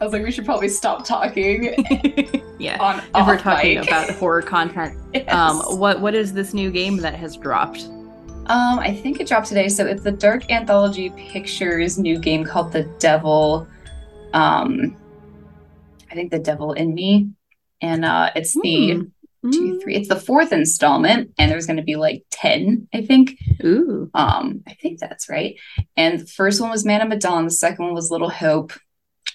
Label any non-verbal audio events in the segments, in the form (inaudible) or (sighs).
I was like, we should probably stop talking. (laughs) yeah. On if we're talking mic. about horror content, (laughs) Yes. um, what what is this new game that has dropped? Um, I think it dropped today. So it's the Dark Anthology Pictures new game called The Devil. Um, I think The Devil in Me, and uh, it's the Hmm. Two, three. It's the fourth installment, and there's going to be like ten, I think. Ooh. Um, I think that's right. And the first one was Man of Medan. The second one was Little Hope.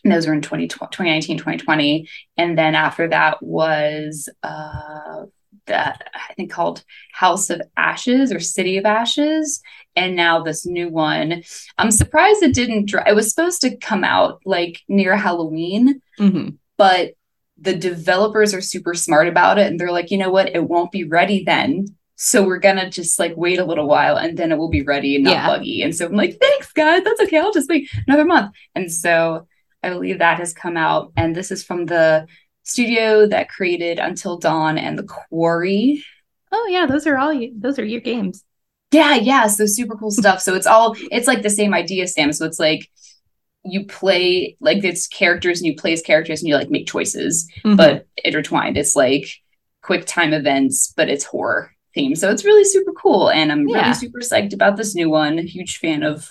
And those were in 20, 2019, 2020. And then after that was uh that I think called House of Ashes or City of Ashes. And now this new one. I'm surprised it didn't dr- it was supposed to come out like near Halloween, hmm but the developers are super smart about it and they're like, you know what, it won't be ready then. So we're gonna just like wait a little while and then it will be ready and not Yeah. buggy. And so I'm like, thanks guys, that's okay. I'll just wait another month. And so I believe that has come out. And this is from the studio that created Until Dawn and The Quarry. Oh yeah, those are all you, those are your games. Yeah, yeah. So super cool stuff. So it's all it's like the same idea, Sam. So it's like you play like it's characters and you play as characters and you like make choices. Mhm. but intertwined. It's like quick time events, but it's horror themed. So it's really super cool. And I'm Yeah. really super psyched about this new one. Huge fan of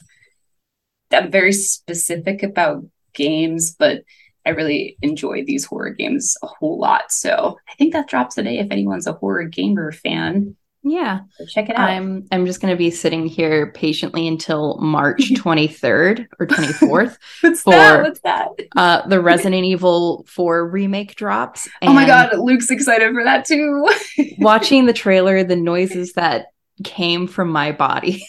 I'm very specific about games, but I really enjoy these horror games a whole lot. So I think that drops today if anyone's a horror gamer fan. Yeah, So check it out. I'm I'm just gonna be sitting here patiently until March (laughs) 23rd or 24th. (laughs) What's for- that? What's that? Uh, the Resident Evil 4 remake drops. oh my god, Luke's excited for that too. (laughs) Watching the trailer, the noises that came from my body.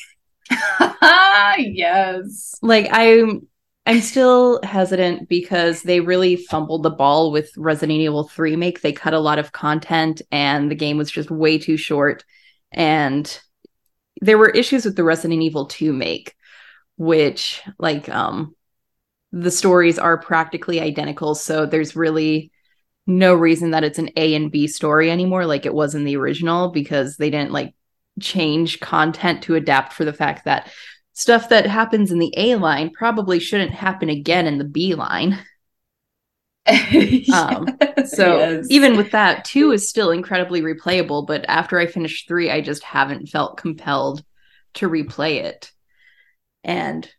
yes. like I'm I'm still hesitant because they really fumbled the ball with Resident Evil 3 make. They cut a lot of content and the game was just way too short. And there were issues with the Resident Evil 2 make, which like um the stories are practically identical. So there's really no reason that it's an A and B story anymore, like it was in the original, because they didn't like change content to adapt for the fact that stuff that happens in the A line probably shouldn't happen again in the B line. (laughs) (laughs) Um, So Yes. even with that, two is still incredibly replayable, but after I finished three, I just haven't felt compelled to replay it. And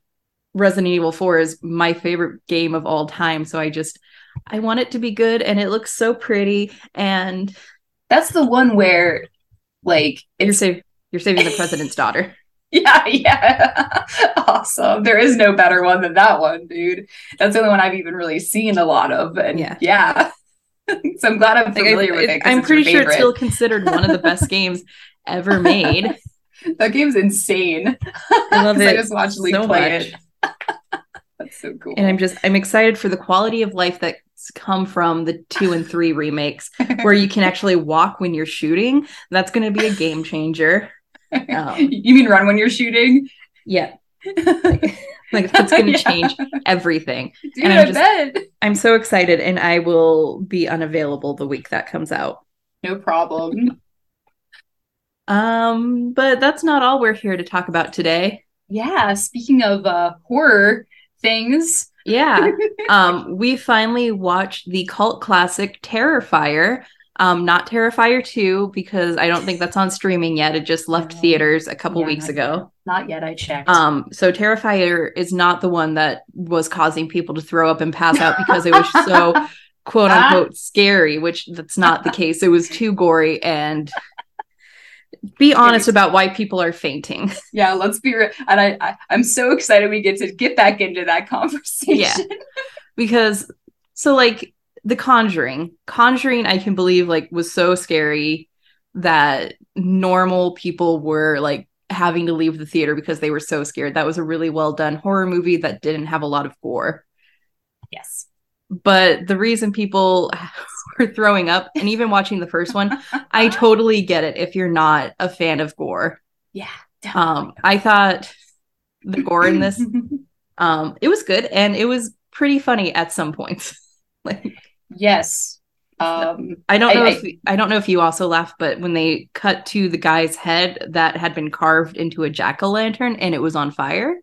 Resident Evil 4 is my favorite game of all time. So I just I want it to be good and it looks so pretty and That's the one where, like, you're you're saving the president's daughter. (laughs) (laughs) yeah, yeah, (laughs) awesome. There is no better one than that one, dude. That's the only one I've even really seen a lot of, and Yeah. yeah. (laughs) so I'm glad I'm Like, familiar with it. I'm pretty sure it's still considered one of the best games ever made. that game's insane. I love it I just watched Lee so play much. it. That's so cool. and I'm just I'm excited for the quality of life that's come from the two and three remakes, where you can actually walk when you're shooting. That's going to be a game changer. Um, (laughs) you mean run when you're shooting? Yeah, (laughs) like that's going to Yeah. change everything. Dude, And I I'm just- bet. I'm so excited, and I will be unavailable the week that comes out. No problem. (laughs) Um, but that's not all we're here to talk about today. Yeah, speaking of uh horror things. Yeah. um, we finally watched the cult classic Terrifier. Um, not Terrifier 2, because I don't think that's on streaming yet. It just left No. theaters a couple Yeah, weeks not ago. Not yet, I checked. Um, so Terrifier is not the one that was causing people to throw up and pass out because it was so (laughs) quote unquote scary, which that's not the case. It was too gory and be honest about why people are fainting. (laughs) yeah, let's be real. And I, I I'm so excited we get to get back into that conversation. Yeah. (laughs) because so like the conjuring. Conjuring i can believe like was so scary that normal people were like having to leave the theater because they were so scared. That was a really well done horror movie that didn't have a lot of gore. Yes. but the reason people (laughs) were throwing up and even watching the first one i totally get it if you're not a fan of gore. Yeah. um i thought the gore in this (laughs) um it was good and it was pretty funny at some points. (laughs) Like yes. Um I don't know I- if I don't know if you also laughed, but when they cut to the guy's head that had been carved into a jack o' lantern and it was on fire,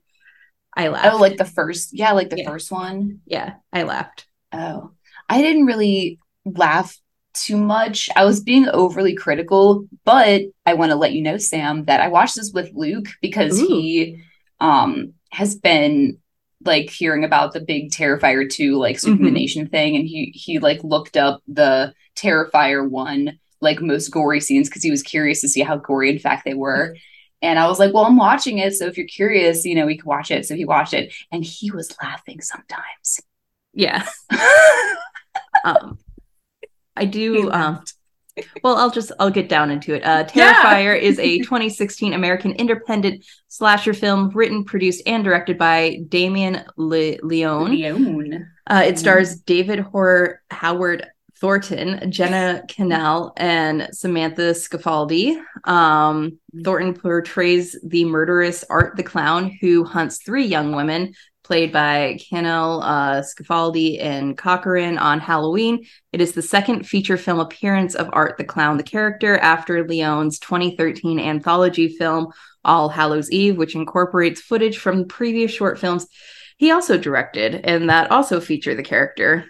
I laughed. Oh, like the first, yeah, like the Yeah. first one. yeah, I laughed. Oh, I didn't really laugh too much. I was being overly critical, but I want to let you know, Sam, that I watched this with Luke because Ooh. he um has been like hearing about the big Terrifier 2 like Mhm. supermanation thing and he he like looked up the Terrifier 1 like most gory scenes because he was curious to see how gory in fact they were. And I was like, well, I'm watching it. So if you're curious, you know, we can watch it. So he watched it and he was laughing sometimes. Yeah. (laughs) Um, I do. Um, well, I'll just I'll get down into it. Uh, Yeah. Terrifier is a 2016 American independent slasher film written, produced, and directed by Damien Le- Leone. Leone. Uh, it stars David Hor- Howard Thornton, Jenna Kanell, and Samantha Scaffidi. Um, Thornton portrays the murderous Art the Clown, who hunts three young women, played by Kanell, uh, Scaffidi, and Cochran on Halloween. It is the second feature film appearance of Art the Clown, the character, after Leone's 2013 anthology film All Hallows Eve, which incorporates footage from previous short films he also directed, and that also feature the character.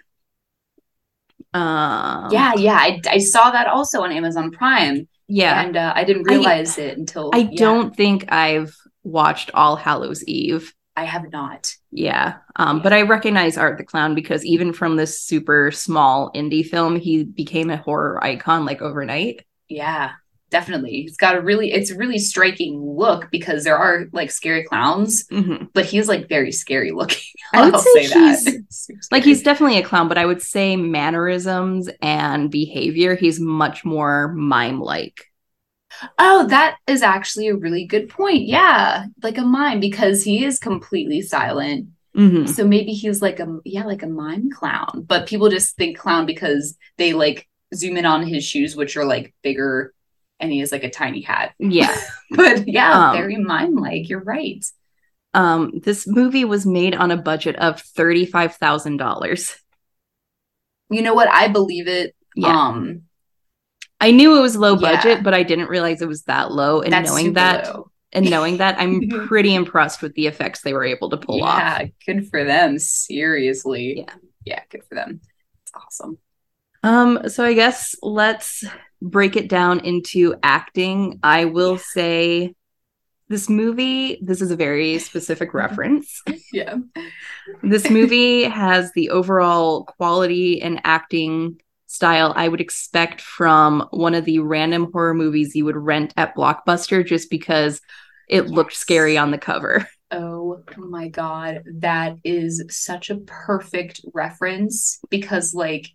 Um, yeah, yeah. I, I saw that also on Amazon Prime. yeah. And uh, I didn't I- realize it until I yeah, don't think I've watched All Hallows Eve. I have not. Yeah. Um, but I recognize Art the Clown because even from this super small indie film, he became a horror icon like overnight. Yeah, definitely. He's got a really it's a really striking look because there are like scary clowns, Mhm. but he's like very scary looking. (laughs) I would I'll say that. he's- (laughs) Like he's definitely a clown, but I would say mannerisms and behavior, he's much more mime like. Oh, that is actually a really good point. Yeah, like a mime because he is completely silent. Mhm. So maybe he's like a yeah, like a mime clown. But people just think clown because they like zoom in on his shoes, which are like bigger, and he has like a tiny hat. Yeah. (laughs) But yeah, Um, very mime like. You're right. Um, this movie was made on a budget of thirty-five thousand dollars. You know what? I believe it. Yeah. Um, I knew it was low Yeah. budget, but I didn't realize it was that low. And that's knowing that, low. and knowing that, I'm (laughs) pretty impressed with the effects they were able to pull off. yeah, good for them. Seriously. Yeah. Yeah, good for them. It's awesome. Um, so I guess let's break it down into acting. I will Yeah. say this movie, this is a very specific (laughs) reference. Yeah. this movie has the overall quality and acting style I would expect from one of the random horror movies you would rent at Blockbuster just because it looked scary on the cover. Oh my God. That is such a perfect reference because, like,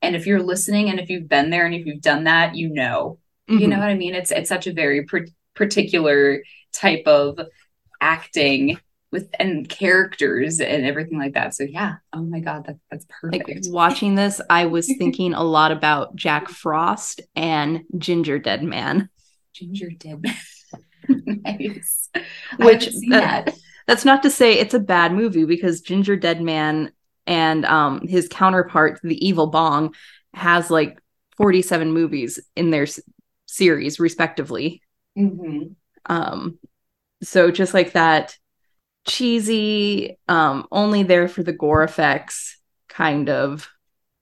and if you're listening and if you've been there and if you've done that, you know, you Mhm. know what I mean? It's it's such a very par- particular type of acting with and characters and everything like that. So yeah, oh my god, that that's like perfect. watching this, I was (laughs) thinking a lot about Jack Frost and Gingerdead Man. Ginger did (laughs) nice. Which, uh, that. That's not to say it's a bad movie because Gingerdead Man and um his counterpart, the Evil Bong, has like 47 movies in their s- series respectively. Mhm. Um so just like that cheesy um only there for the gore effects kind of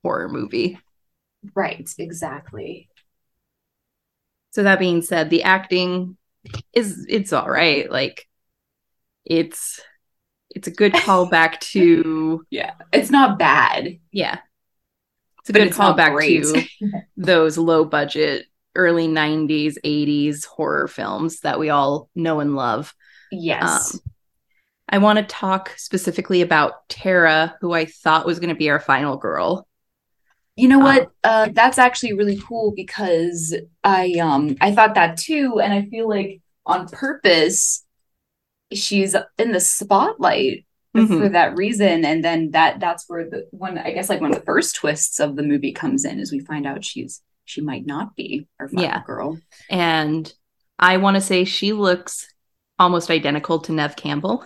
horror movie. Right, exactly. So that being said, the acting is it's all right. Like it's it's a good (laughs) callback to Yeah, it's not bad. yeah. It's a But good it's callback to (laughs) those low budget early 90s 80s horror films that we all know and love. Yes. Um, I want to talk specifically about Tara, who I thought was going to be our final girl. You know Um, what? Uh, that's actually really cool because I um I thought that too, and I feel like on purpose she's in the spotlight Mhm. for that reason. And then that that's where the one I guess like one of the first twists of the movie comes in is we find out she's she might not be our final Yeah. girl. And I want to say she looks almost identical to Neve Campbell.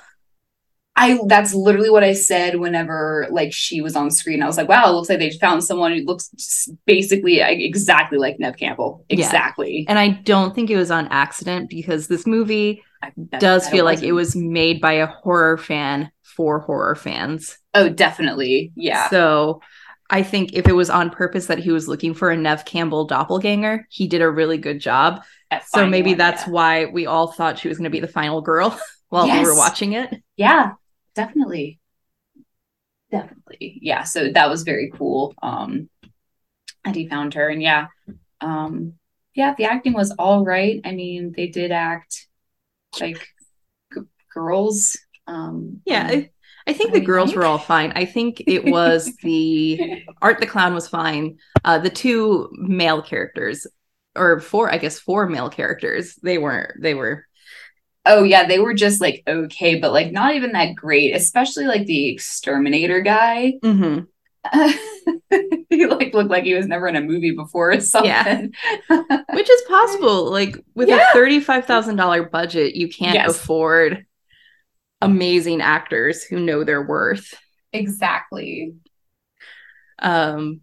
I that's literally what I said whenever like she was on screen. I was like, wow, it looks like they found someone who looks basically exactly like Neve Campbell. Yeah. Exactly. And I don't think it was on accident because this movie I- that- does feel like wasn't. it was made by a horror fan for horror fans. Oh, definitely. Yeah. So I think if it was on purpose that he was looking for a Neve Campbell doppelganger, he did a really good job. So maybe one, that's yeah. why we all thought she was going to be the final girl (laughs) while yes. we were watching it. Yeah, definitely. Definitely. Yeah. So that was very cool. Um, and he found her. And yeah, um, yeah, the acting was all right. I mean, they did act like g- girls. Um, yeah. I, I think the girls were all fine. I think it was (laughs) the Art the Clown was fine. Uh, the two male characters, or four, I guess four male characters, they weren't, they were oh yeah they were just like okay but like not even that great especially like the exterminator guy (laughs) mm-hmm. he like looked like he was never in a movie before or something yeah. (laughs) which is possible like with yeah. a $35000 budget you can't yes. afford amazing actors who know their worth exactly um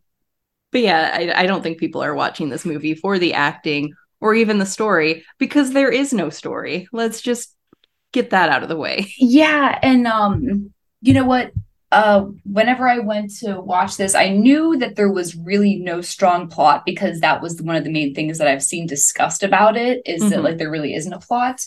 but yeah I, I don't think people are watching this movie for the acting or even the story because there is no story. Let's just get that out of the way. (laughs) Yeah, and um you know what? Uh whenever I went to watch this, I knew that there was really no strong plot because that was one of the main things that I've seen discussed about it is mm-hmm. that like there really isn't a plot.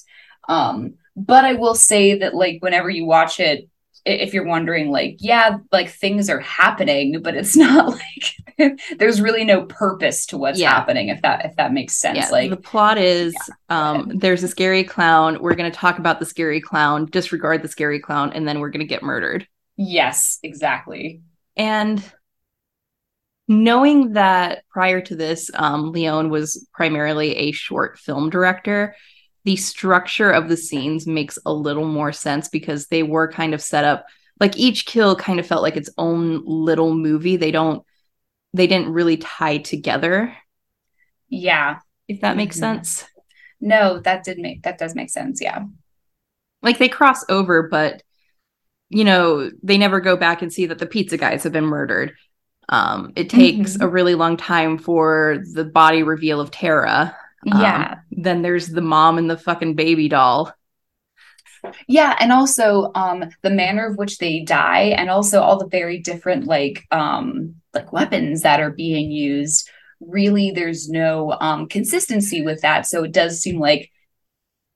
Um but I will say that like whenever you watch it if you're wondering like yeah like things are happening but it's (laughs) not like (laughs) there's really no purpose to what's yeah. happening if that if that makes sense. Yeah, like the plot is yeah. um there's a scary clown. We're going to talk about the scary clown disregard the scary clown and then we're going to get murdered. Yes exactly. And knowing that prior to this um leone was primarily a short film director the structure of the scenes makes a little more sense because they were kind of set up like each kill kind of felt like its own little movie. They don't they didn't really tie together. Yeah. If that makes mm-hmm. sense. No, that did make that does make sense. Yeah. Like they cross over, but you know, they never go back and see that the pizza guys have been murdered. Um, it takes mm-hmm. a really long time for the body reveal of Tara. Yeah. Um, then there's the mom and the fucking baby doll. Yeah, and also um the manner of which they die and also all the very different like um like weapons that are being used. Really there's no um consistency with that. So it does seem like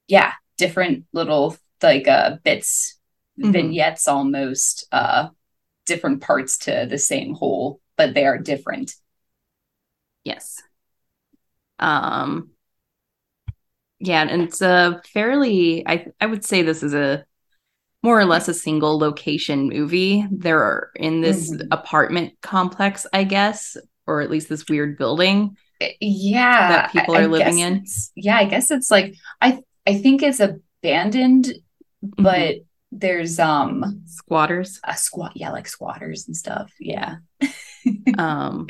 yeah, different little like uh bits mm-hmm. vignettes almost uh different parts to the same whole, but they are different. Yes. Um yeah, and it's a fairly I I would say this is a more or less a single location movie. There are in this mm-hmm. apartment complex, I guess, or at least this weird building. Eh, yeah, that people are I living in. Yeah, I guess it's like I I think it's abandoned, mm-hmm. but there's um squatters. A squat, yeah, like squatters and stuff. Yeah. um.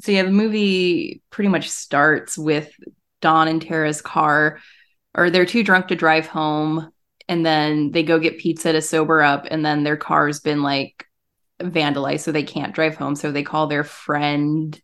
So yeah, the movie pretty much starts with Dawn and Tara's car, or they're too drunk to drive home, and then they go get pizza to sober up, and then their car's been like vandalized, so they can't drive home. So they call their friend.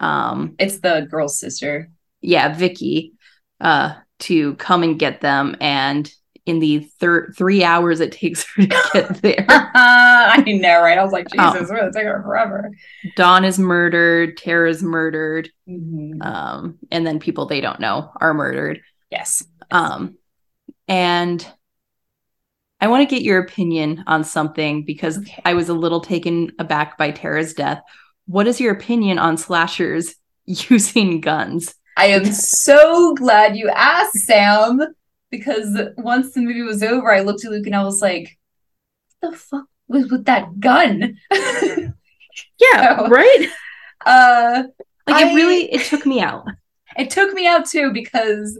Um, it's the girl's sister. Yeah, Vicky, uh, to come and get them, and in the thir- three hours it takes (laughs) her to get (laughs) there. I know, right? I was like, um, (laughs) Jesus, um, it's taking her forever. Dawn is murdered, Tara's murdered, mm-hmm. um, and then people they don't know are murdered. Yes. Um, and I want to get your opinion on something because okay. I was a little taken aback by Tara's death. What is your opinion on slashers using guns? I am so glad you asked, Sam because once the movie was over, I looked at Luke and I was like, "What the fuck was with that gun?" (laughs) yeah, so, right. Uh, like I, it really it took me out. (laughs) It took me out too because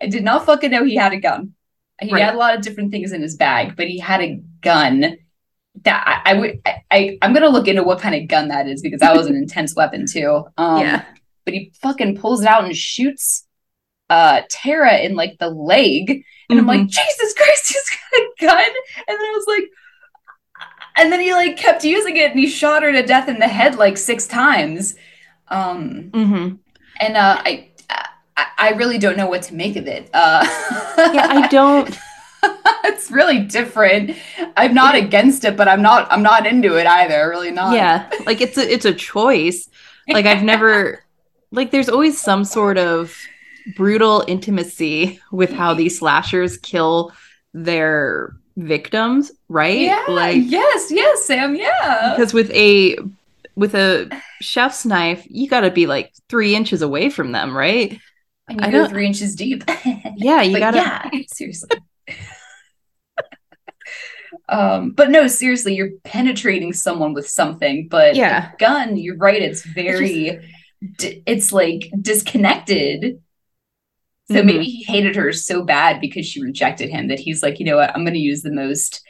I did not fucking know he had a gun. He right. had a lot of different things in his bag, but he had a gun. That I, I would I, I I'm gonna look into what kind of gun that is because that was an (laughs) intense weapon too. Um, yeah. But he fucking pulls it out and shoots uh Tara in like the leg. And mm-hmm. I'm like, mm-hmm. Jesus Christ, (laughs) he's got a gun. And then I was like, and then he like kept using it and he shot her to death in the head like six times. Um mm-hmm. and uh I I really don't know what to make of it. Uh Yeah, I (laughs) don't it's really different. I'm not against it, but I'm not I'm not into it either. Really not. Yeah, like it's a it's a choice. Like I've never (laughs) like there's always some sort of brutal intimacy with how these slashers kill their victims, right? Yeah. Like yes, yes, Sam. Yeah. because with a with a chef's knife, you got to be like three inches away from them, right? And you I go three inches deep. (laughs) Yeah, you But gotta. yeah, (laughs) seriously. um, but no, seriously, you're penetrating someone with something, but Yeah. gun, you're right, it's very d- it's like disconnected. So Mhm. maybe he hated her so bad because she rejected him that he's like, you know what, I'm gonna use the most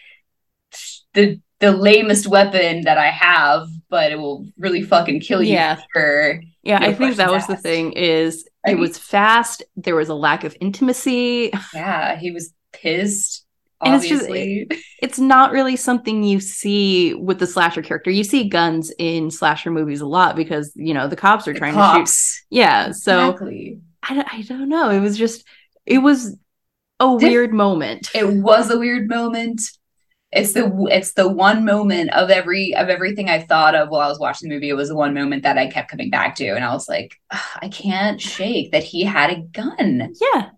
the the lamest weapon that I have, but it will really fucking kill you Yeah. for Yeah, I think that was the thing. Is I it mean- was fast. There was a lack of intimacy. (laughs) yeah, he was pissed. And it's just- Obviously. It's not really something you see with the slasher character. You see guns in slasher movies a lot because you know the cops are The trying to shoot. Yeah, so exactly. I don't, I don't know. It was just it was a weird moment. (laughs) it was a weird moment. It's the it's the one moment of every of everything I thought of while I was watching the movie. It was the one moment that I kept coming back to, and I was like, I can't shake that he had a gun. Yeah.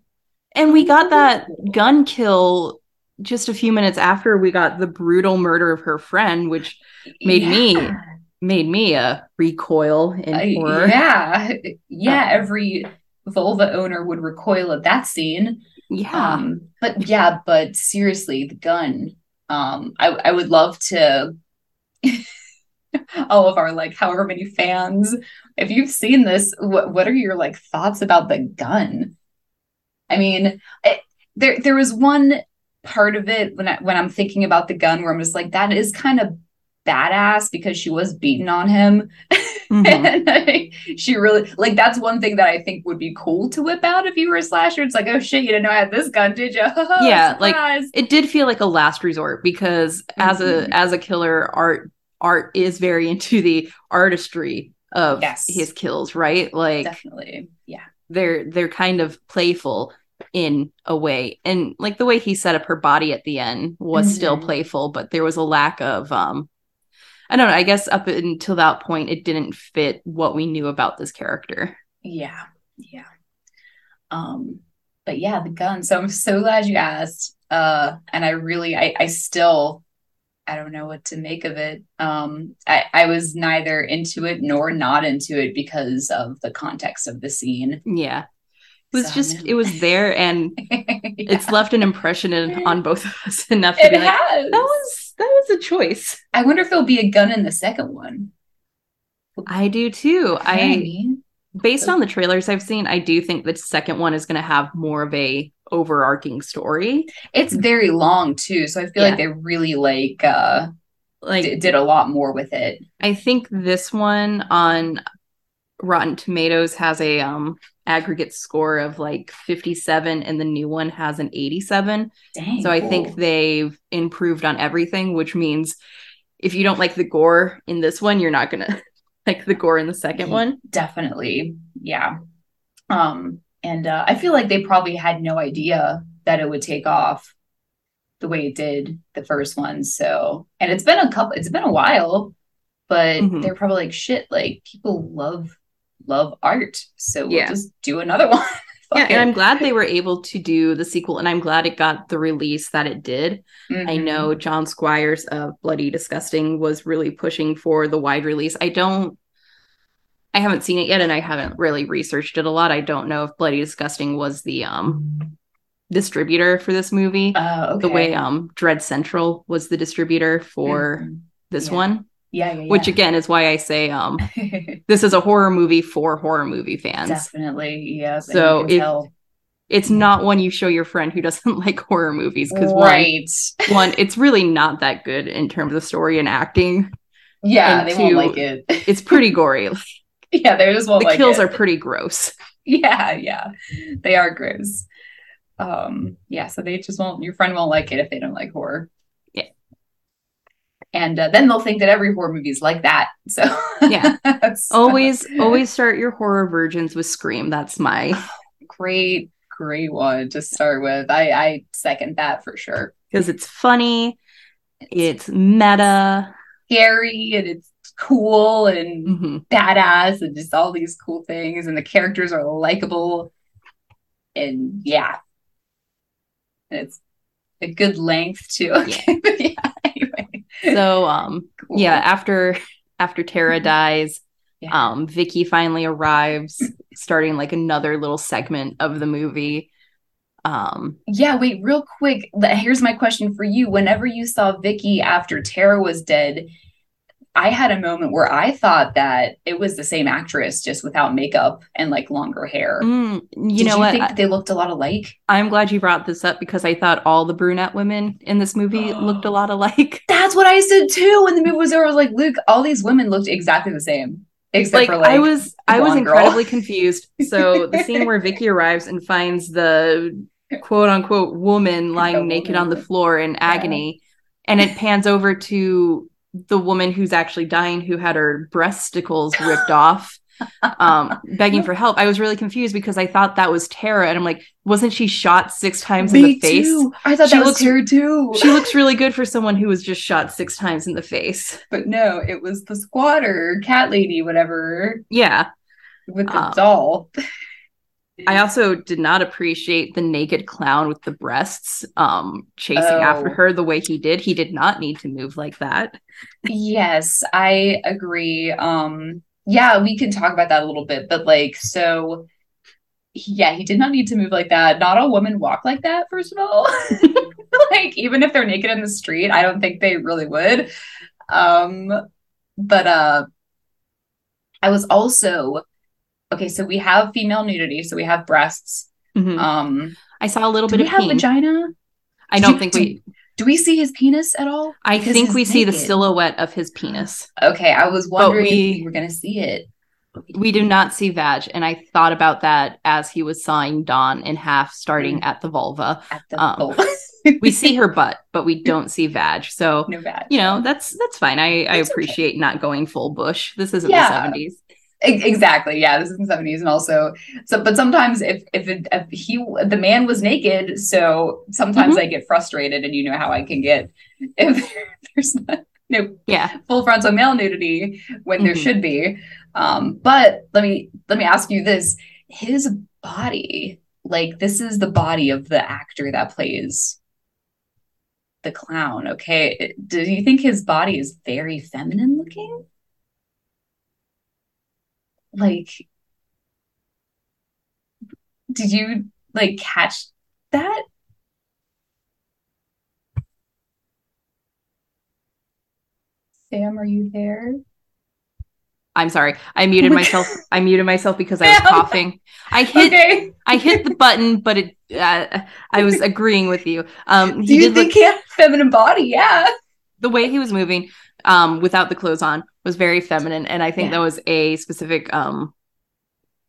And we got that gun kill just a few minutes after we got the brutal murder of her friend, which Made me made me a recoil in horror. yeah, yeah. Oh. Every vulva owner would recoil at that scene. Yeah. Um, but yeah, but seriously, the gun. Um, I I would love to (laughs) all of our like however many fans, if you've seen this, what what are your like thoughts about the gun? I mean, it, there there was one part of it when I when I'm thinking about the gun where I'm just like that is kind of badass because she was beaten on him. (laughs) Mhm. and I, she really like that's one thing that I think would be cool to whip out if you were a slasher. It's like, oh shit, you didn't know I had this gun, did you? (laughs) Yeah, like, It did feel like a last resort because as Mhm. a as a killer, art art is very into the artistry of Yes. his kills, right? Like definitely, yeah, they're they're kind of playful in a way and like the way he set up her body at the end was still Mhm. playful but there was a lack of um i don't know i guess up until that point it didn't fit what we knew about this character yeah, yeah. Um, but yeah, the gun. So I'm so glad you asked. Uh, and I really, I, I still, I don't know what to make of it. Um, I, I was neither into it nor not into it because of the context of the scene. yeah was So, just it was there and (laughs) it's left an impression in, on (laughs) both of us enough to It be like has. that was that was a choice I wonder if there'll be a gun in the second one. i do too what i based on the trailers i've seen i do think the second one is going to have more of a overarching story It's very long too, so I feel Yeah. like they really like uh like d- did a lot more with it. I think this one on Rotten Tomatoes has a um aggregate score of like 57 and the new one has an 87. Dang. So I cool. think they've improved on everything, which means if you don't like the gore in this one, you're not going (laughs) to like the gore in the second one. definitely, yeah. Um, and uh, I feel like they probably had no idea that it would take off the way it did the first one. So, and it's been a couple, it's been a while, but Mhm. they're probably like, shit, like people love love art, so we'll Yeah. just do another (laughs) one. Yeah, Fuck and. I'm glad they were able to do the sequel and I'm glad it got the release that it did. I Mhm. know John Squires of Bloody Disgusting was really pushing for the wide release. I don't I haven't seen it yet and I haven't really researched it a lot. I don't know if Bloody Disgusting was the um distributor for this movie. Uh, okay. The way um Dread Central was the distributor for Mhm. this Yeah. one, yeah, yeah, yeah. which again is why I say um (laughs) this is a horror movie for horror movie fans. Definitely, yeah. So you can if- tell. It's not one you show your friend who doesn't (laughs) like horror movies because one right, (laughs) one it's really not that good in terms of story and acting. yeah, and they won't like it. It's pretty gory. yeah, they just won't the like kills it. are pretty gross. yeah, yeah, they are gross. Um, yeah, so they just won't. Your friend won't like it if they don't like horror. Yeah. and uh, then they'll think that every horror movie is like that. So Yeah. (laughs) that's Always always start your horror virgins with Scream. That's my (sighs) great, great one to start with. I I second that for sure. Because it's funny, it's meta, scary, and it's cool and Mhm. badass, and just all these cool things. And the characters are likable, and yeah, and it's a good length too. Okay, but yeah. (laughs) So um Cool. yeah, after after Tara dies, Yeah. um Vicky finally arrives, starting like another little segment of the movie. Um Yeah, wait, real quick. Here's my question for you. Whenever you saw Vicky after Tara was dead, I had a moment where I thought that it was the same actress, just without makeup and like longer hair. mm, you Did know you what? think they looked a lot alike? I'm glad you brought this up because I thought all the brunette women in this movie (gasps) looked a lot alike. (laughs) That's what I said too. When the movie was over, I was like, Luke, all these women looked exactly the same. Except like, for like I was I was incredibly confused. (laughs) So the scene where Vicky arrives and finds the quote unquote woman lying naked woman. on the floor in agony, and it pans over to the woman who's actually dying who had her breasticles ripped off. Um, begging for help. I was really confused because I thought that was Tara, and I'm like, wasn't she shot six times in Me the face? too. I thought She that was looks- her too. She looks really good for someone who was just shot six times in the face. but no, it was the squatter, cat lady, whatever, Yeah. with the Um, doll. I also did not appreciate the naked clown with the breasts um chasing after Oh. her the way he did. He did not need to move like that. Yes, I agree. Um, yeah, we can talk about that a little bit, but like, so yeah, he did not need to move like that. Not all women walk like that, first of all. (laughs) Like, even if they're naked in the street, I don't think they really would. Um, but uh I was also okay, so we have female nudity, so we have breasts. Mhm. Um, I saw a little do bit we of have peen. vagina? I do don't you- think do- we Do we see his penis at all? I Because think we see the silhouette of his penis. Okay, I was wondering we- if we were gonna see it. We do not see vag, and I thought about that as he was sawing Dawn in half, starting at the vulva. at the Um, vulva. (laughs) We see her butt, but we don't see vag. So no bad. you know that's that's fine. I I That's okay. appreciate not going full bush. This isn't Yeah. the seventies. Exactly. Yeah, this is in the seventies, and also so. But sometimes, if if, it, if he the man was naked, so sometimes Mm-hmm. I get frustrated, and you know how I can get if (laughs) there's not no Yeah. full frontal male nudity when there Mhm. should be. Um, but let me let me ask you this: his body, like this, is the body of the actor that plays the clown. Okay, do you think his body is very feminine looking? Like, did you like catch that? Sam, are you there? I'm sorry. I muted (laughs) myself. I muted myself because I was (laughs) coughing. I hit Okay. I hit the button, but it uh, I was (laughs) agreeing with you. Um Do you think look he had a feminine body? Yeah. the way he was moving um without the clothes on was very feminine and I think Yeah. that was a specific um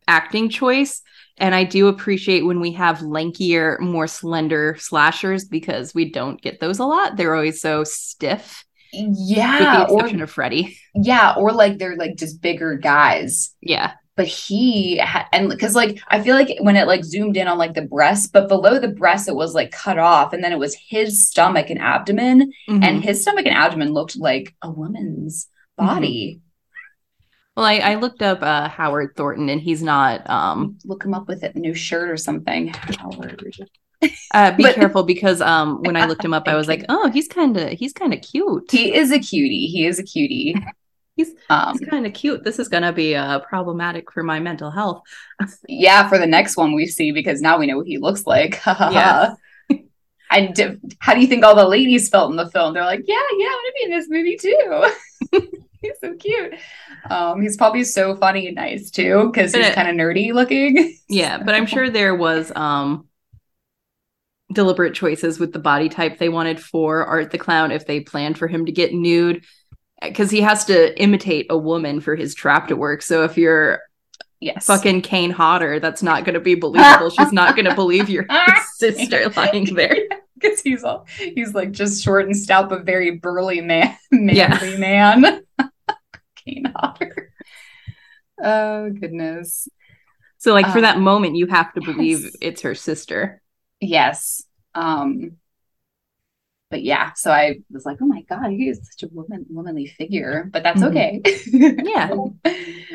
acting choice and I do appreciate when we have lankier, more slender slashers because we don't get those a lot. They're always so stiff, with Yeah. the Or of Freddy. yeah, or like they're like just bigger guys. Yeah. But he ha- and because like I feel like when it like zoomed in on like the breast, but below the breast it was like cut off, and then it was his stomach and abdomen, Mhm. and his stomach and abdomen looked like a woman's Mm-hmm. well, I, I looked up uh Howard Thornton and he's not um Look him up with a new shirt or something. Howard. (laughs) uh be But- careful because um when I looked him up I (laughs) was like, "Oh, he's kind of he's kind of cute." He is a cutie. He is a cutie. (laughs) He's- um He's kind of cute. This is going to be uh, problematic for my mental health. yeah for the next one we see because now we know what he looks like Yeah. and d- how do you think all the ladies felt in the film they're like yeah yeah i want to be in this movie too (laughs) he's so cute um he's probably so funny and nice too because he's kind of nerdy looking (laughs) Yeah, but I'm sure there was um deliberate choices with the body type they wanted for Art the Clown if they planned for him to get nude because he has to imitate a woman for his trap to work. So if you're yes fucking Kane Hodder, that's not going to be believable. She's not going to believe your (laughs) sister lying there. because he's all he's like just short and stout but very burly man manly Yeah. man (laughs) Hodder. oh goodness So like for Um, that moment, you have to believe yes. it's her sister. Yes. Um but yeah, so I was like, oh my God, he is such a woman womanly figure, but that's Mhm. okay. Yeah.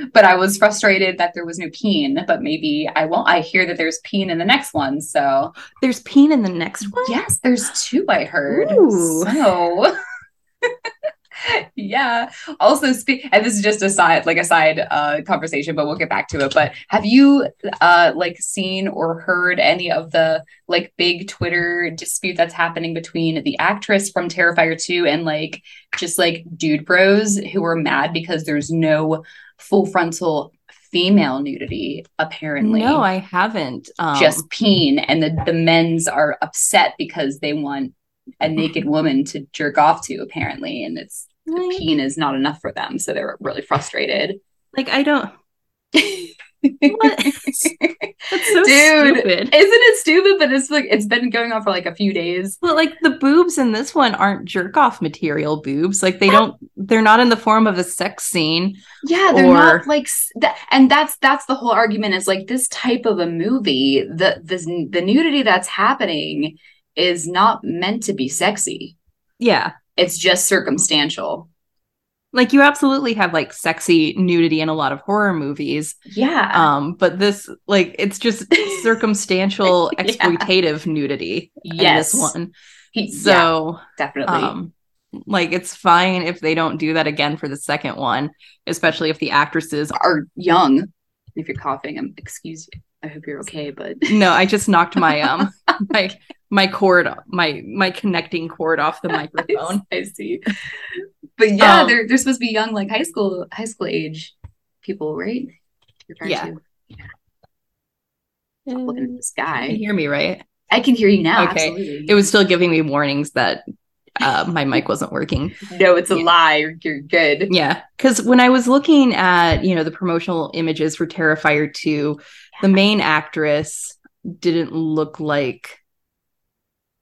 (laughs) but I was frustrated that there was no peen, but maybe I won't. I hear that there's peen in the next one. So (gasps) There's Peen in the next one. yes, there's two I heard. Ooh. So (laughs) yeah. Also speak and this is just a side like a side uh conversation, but we'll get back to it. But have you uh like seen or heard any of the like big Twitter dispute that's happening between the actress from Terrifier 2 and like just like dude bros who are mad because there's no full frontal female nudity apparently No, I haven't. Um, just peen and the, the men's are upset because they want a naked woman to jerk off to apparently and it's the peen is not enough for them so they're really frustrated like I don't. What? (laughs) That's so Dude, stupid. isn't it stupid but it's like it's been going on for like a few days But like the boobs in this one aren't jerk off material boobs. Like they don't. They're not in the form of a sex scene. yeah they're Or- not like that and that's that's the whole argument is like this type of a movie the this the nudity that's happening is not meant to be sexy Yeah. it's just circumstantial Like you absolutely have like sexy nudity in a lot of horror movies. yeah Um, but this like it's just (laughs) circumstantial Yeah. exploitative nudity yes in this one. He- yeah, So definitely um like it's fine if they don't do that again for the second one, especially if the actresses are young. If you're coughing, I'm excuse you. I hope you're okay, but (laughs) No, I just knocked my um (laughs) my my cord my my connecting cord off the (laughs) microphone. I see. But yeah, Um, they're they're supposed to be young, like high school high school age people, right? You're trying Yeah. to looking at this You guy. hear me, right? I can hear you now. Okay. Absolutely. It was still giving me warnings that uh, my mic wasn't working. no, it's a Yeah. lie. You're, you're good. Yeah, because when I was looking at you know the promotional images for Terrifier two, the main actress didn't look like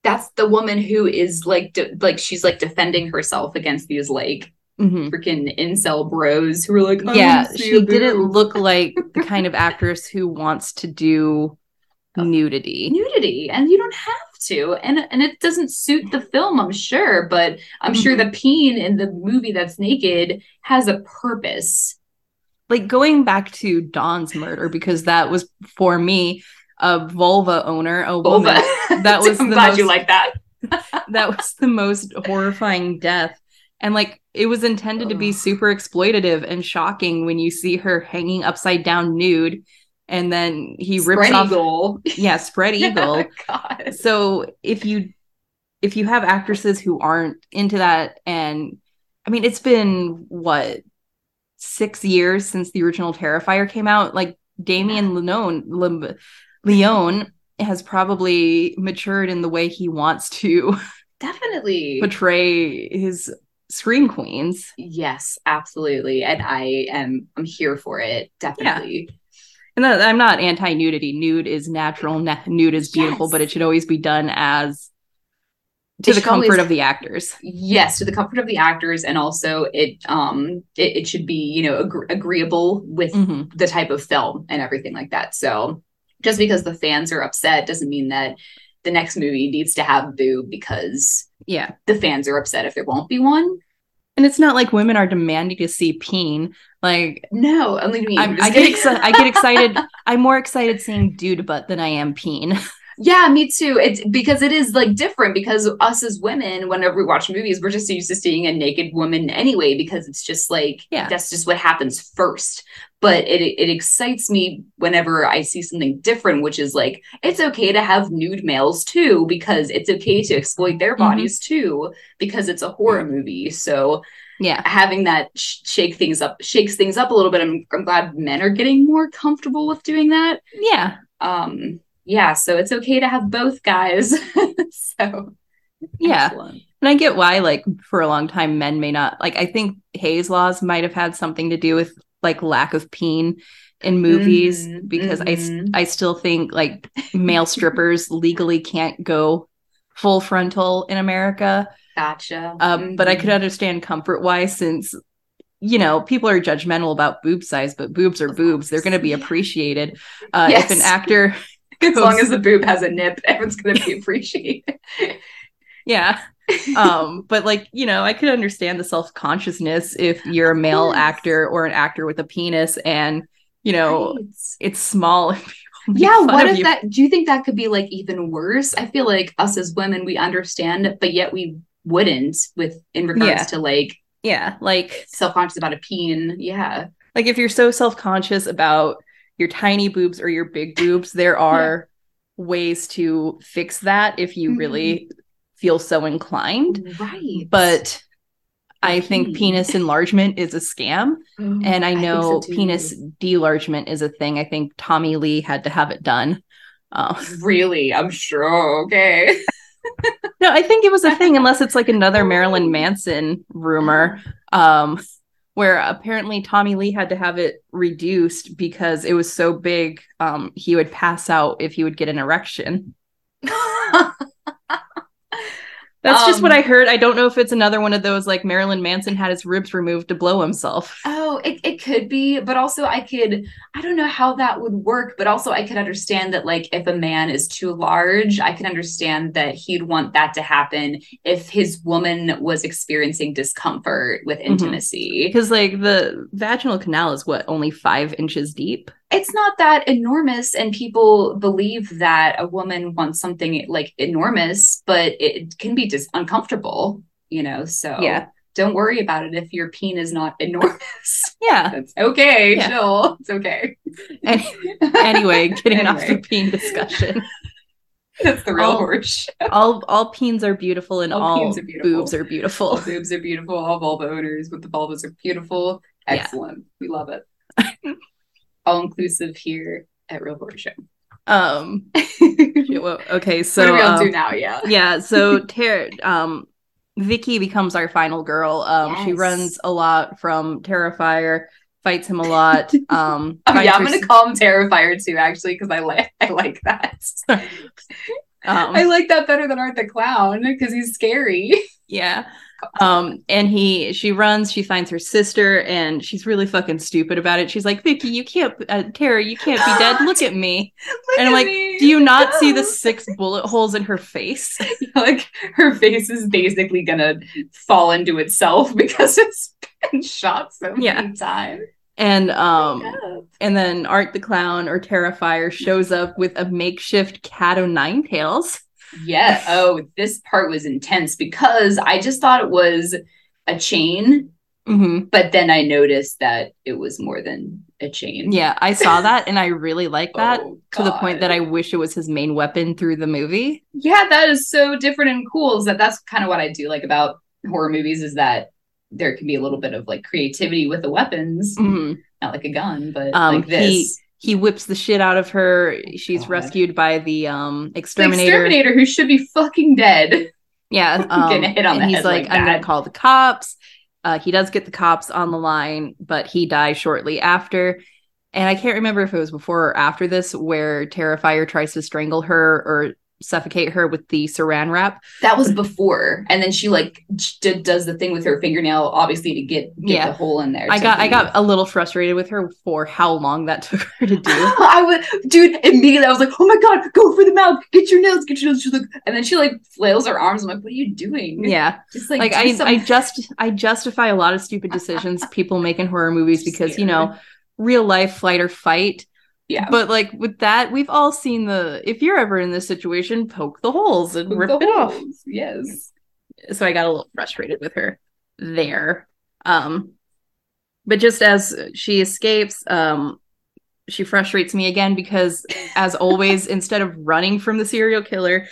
That's the woman who is like de- like she's like defending herself against these like Mhm. freaking incel bros who are like, "I yeah she didn't look like the kind of actress who wants to do (laughs) nudity. nudity and you don't have to and and it doesn't suit the film i'm sure but i'm sure Mm-hmm. the peen in the movie that's naked has a purpose like going back to Dawn's murder because that was for me a vulva owner, a woman. Vulva. That (laughs) was i'm the glad you like that (laughs) that was the most horrifying death. And like it was intended to be super exploitative and shocking when you see her hanging upside down nude and then he rips Spread off eagle. yeah, spread (laughs) eagle. god so if you if you have actresses who aren't into that and I mean it's been what 6 years since the original Terrifier came out like Damien Leone Le- Leone has probably matured in the way he wants to (laughs) definitely portray his scream queens. yes absolutely and i am i'm here for it definitely And uh, I'm not anti nudity. Nude is natural. na- nude is beautiful, Yes. but it should always be done as to the comfort of the actors. yes to the comfort of the actors and also it um it, it should be you know ag- agreeable with Mhm. the type of film and everything like that so just because the fans are upset doesn't mean that the next movie needs to have boo because Yeah. the fans are upset if there won't be one And it's not like women are demanding to see peen. Like no only me I'm, I get excited. I get (laughs) excited. I'm more excited seeing dude butt than I am peen. (laughs) Yeah, me too. It's because it is like different because us as women, whenever we watch movies, we're just used to seeing a naked woman anyway, because it's just like Yeah. that's just what happens first. But it it excites me whenever I see something different, which is like it's okay to have nude males too, because it's okay to exploit their Mhm. bodies too, because it's a horror movie. So Yeah. having that sh- shake things up shakes things up a little bit. I'm, I'm glad men are getting more comfortable with doing that Yeah. um yeah so it's okay to have both guys (laughs) so Yeah. excellent. And I get why, like, for a long time, men may not like. I think Hays laws might have had something to do with like lack of peen in movies Mhm, because I s- mhm. I still think like (laughs) male strippers (laughs) legally can't go full frontal in America. gotcha Uh, But I could understand comfort wise since you know, people are judgmental about boob size, but boobs are boobs. They're going to be appreciated. Uh, Yes. If an actor, (laughs) as long as the boob has a nip, (laughs) everyone's gonna be appreciated. yeah. (laughs) Um, but like, you know, I could understand the self consciousness if you're a male course. actor or an actor with a penis and, you know, Right. it's small. and people make yeah what if you. that do you think that could be like even worse i feel like us as women we understand but yet we wouldn't with in regards Yeah. to like Yeah. Like, self-conscious about a peen yeah like if you're so self-conscious about your tiny boobs or your big boobs there are ways to fix that if you Mhm. really feel so inclined. Right. But i think penis enlargement is a scam Oh, and i know so penis delargement is a thing. I think tommy lee had to have it done. Uh, (laughs) really? I'm sure. Okay. No i think it was a thing unless it's like another marilyn manson rumor. Um where apparently Tommy Lee had to have it reduced because it was so big um he would pass out if he would get an erection. (laughs) That's just what Um, I heard. I don't know if it's another one of those like Marilyn Manson had his ribs removed to blow himself. Oh, it, it could be, but also I could, I don't know how that would work, but also I could understand that, like, if a man is too large, I can understand that he'd want that to happen if his woman was experiencing discomfort with Mhm. intimacy. Because like the vaginal canal is what only five inches deep. It's not that enormous, and people believe that a woman wants something like enormous, but it can be just uncomfortable, you know? So Yeah. don't worry about it if your peen is not enormous. (laughs) Yeah. That's okay, Yeah. chill. It's okay. Any- anyway, (laughs) getting off the Anyway. peen discussion. That's the real All- horse. all all peens are beautiful and All all, are beautiful. boobs are beautiful. All boobs are beautiful. All vulva owners with the vulvas are beautiful. Yeah. Excellent. We love it. (laughs) all inclusive here at Real Horror Show. Um (laughs) okay, so what are we on um, to now? Yeah. yeah so (laughs) Ter- um vicky becomes our final girl um she runs a lot from terrifier fights him a lot (laughs) um Oh yeah, I'm gonna call him Terrifier too, actually, because I like I like that. um, I like that better than Art the Clown because he's scary. yeah um and he she runs she finds her sister and she's really fucking stupid about it she's like vicky you can't uh, tara you can't be dead look at me (laughs) Look and i'm like me. do you not see the (laughs) six bullet holes in her face (laughs) like her face is basically gonna fall into itself because it's been shot so many Yeah. times. and um. And then Art the Clown or Terrifier shows up with a makeshift cat o' nine tails. Yeah. (laughs) Oh, this part was intense because I just thought it was a chain, Mm-hmm. but then I noticed that it was more than a chain. Yeah, I saw (laughs) that and I really like that Oh, to the point that I wish it was his main weapon through the movie. Yeah, that is so different and cool. Is that that's kind of what I do like about horror movies is that there can be a little bit of like creativity with the weapons, Mhm. not like a gun, but Um, like this. He whips the shit out of her. She's God. rescued by the um The exterminator. exterminator who should be fucking dead. Yeah, (laughs) um, Getting hit on and the he's like, like I'm gonna call the cops. Uh, he does get the cops on the line, but he dies shortly after. And I can't remember if it was before or after this where Terrifier tries to strangle her or suffocate her with the saran wrap. That was before, and then she like d- does the thing with her fingernail, obviously to get get Yeah. the hole in there. I got I got a little frustrated with her for how long that took her to do. (laughs) I would, dude. Immediately, I was like, "Oh my god, go for the mouth! Get your nails, get your nails!" She's like, and then she like flails her arms. I'm like, "What are you doing?" Yeah. just like, Like I some- I just I justify a lot of stupid (laughs) decisions people make in horror movies because, you know, real life flight or fight. Yeah, But like with that, we've all seen the if you're ever in this situation, poke the holes and With rip it off. Yes, so I got a little frustrated with her there. Um, but just as she escapes, um, she frustrates me again because, as always, (laughs) instead of running from the serial killer,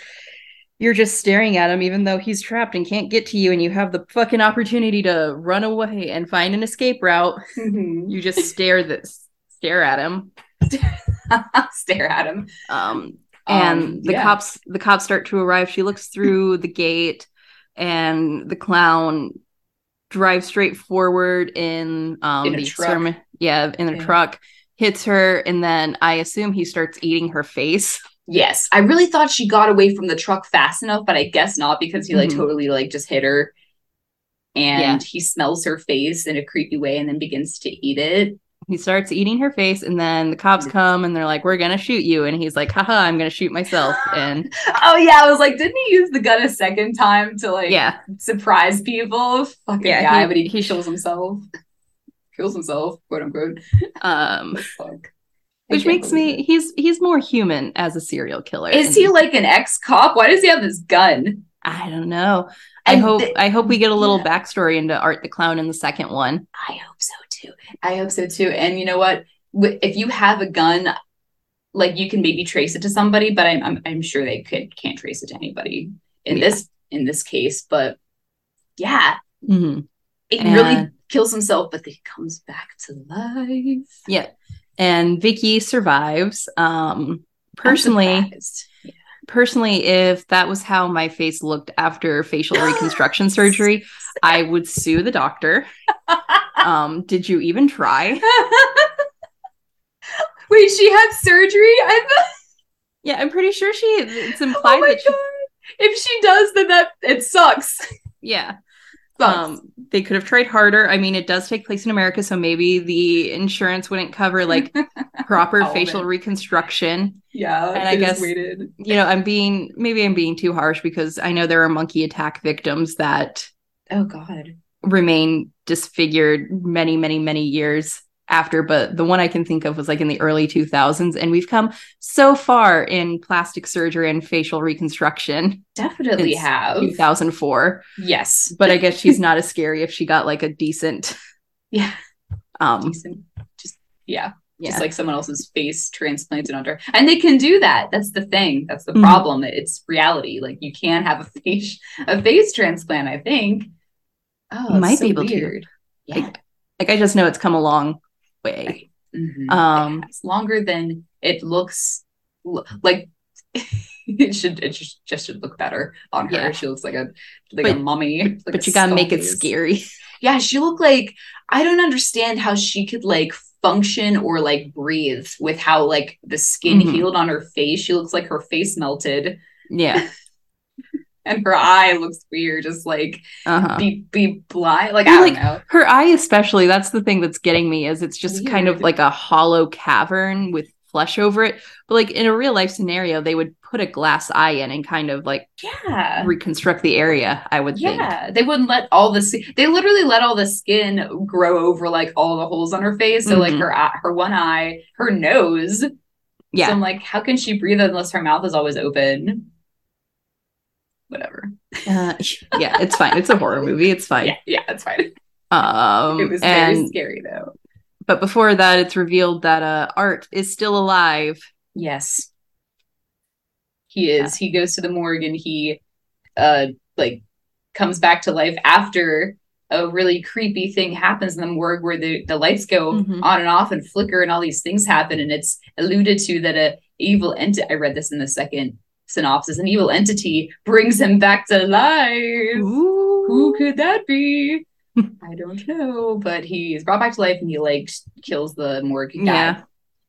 you're just staring at him, even though he's trapped and can't get to you, and you have the fucking opportunity to run away and find an escape route. Mhm. You just stare this stare at him. (laughs) stare at him. Um, and Um, the yeah. cops the cops start to arrive she looks through (laughs) the gate and the clown drives straight forward in um In the truck. yeah in a Yeah. truck hits her and then i assume he starts eating her face (laughs) Yes, I really thought she got away from the truck fast enough, but I guess not because he like Mhm. totally like just hit her. and he smells her face in a creepy way and then begins to eat it. He starts eating her face, and then the cops come and they're like, "We're gonna shoot you," and he's like, "Haha, I'm gonna shoot myself." And (laughs) oh yeah, I was like, didn't he use the gun a second time to like yeah, surprise people? Fucking Yeah, guy, he- but he, he- kills himself. Kills himself, quote unquote. um, Fuck. Which makes believe me he's he's more human as a serial killer. is he like an ex cop? Why does he have this gun? I don't know. I And hope th- I hope we get a little yeah. backstory into Art the Clown in the second one. I hope so too. I hope so too. And you know what? If you have a gun, like you can maybe trace it to somebody, but I'm I'm, I'm sure they could can't trace it to anybody in Yeah. this in this case. But yeah, Mhm. it really kills himself, but then he comes back to life. Yeah. And Vicky survives. Um personally, personally, if that was how my face looked after facial (gasps) reconstruction surgery, I would sue the doctor. Um, did you even try? (laughs) Wait, she had surgery? I thought. Yeah, I'm pretty sure she it's (laughs) Oh implied my that she! If she does, then that it sucks. yeah. (laughs) Sucks. Um, they could have tried harder. I mean, it does take place in America, so maybe the insurance wouldn't cover like proper facial reconstruction. yeah, and I guess- waited. You know, I'm being maybe I'm being too harsh because I know there are monkey attack victims that Oh god. Remain disfigured many, many, many years after. But the one I can think of was like in the early 2000s, and we've come so far in plastic surgery and facial reconstruction. Definitely have. 2004, Yes. but I guess she's not as scary if she got like a decent. Yeah. Um, Decent. Just yeah. yeah. Just like someone else's face transplanted onto her. And they can do that. That's the thing. That's the Mhm. problem. It's reality. Like you can have a face a face transplant, I think. Oh, might so be able to. Yeah. Like, like I just know it's come a long way. Mhm. Um, It's longer than it looks like (laughs) it should it just, just should look better on her. Yeah. She looks like a like a mummy. like but a you gotta make skull it face. scary. Yeah, she looked like I don't understand how she could like function or like breathe with how like the skin Mhm. healed on her face. She looks like her face melted Yeah. (laughs) and her eye looks weird, just like Uh-huh. be be blind. Like I don't like, know. Her eye, especially, that's the thing that's getting me, is it's just kind of like a hollow cavern with flesh over it. But like in a real life scenario, they would put a glass eye in and kind of like Yeah. reconstruct the area, I would think. Yeah, they wouldn't let all the. They literally let all the skin grow over like all the holes on her face. So like Mhm. her eye- her one eye, her nose. So Yeah. I'm like, how can she breathe unless her mouth is always open? Whatever. Uh, yeah, it's fine. It's a horror (laughs) movie. It's fine. Yeah, yeah, that's fine. Um it was very scary though. but before that it's revealed that uh Art is still alive. Yes. He is. He goes to the morgue and he uh like comes back to life after a really creepy thing happens in the morgue where the, the lights go Mhm. on and off and flicker and all these things happen and it's alluded to that a evil entity I read this in the second synopsis an evil entity brings him back to life. Who could that be? (laughs) I don't know, but he's brought back to life and he like kills the morgue guy. Yeah.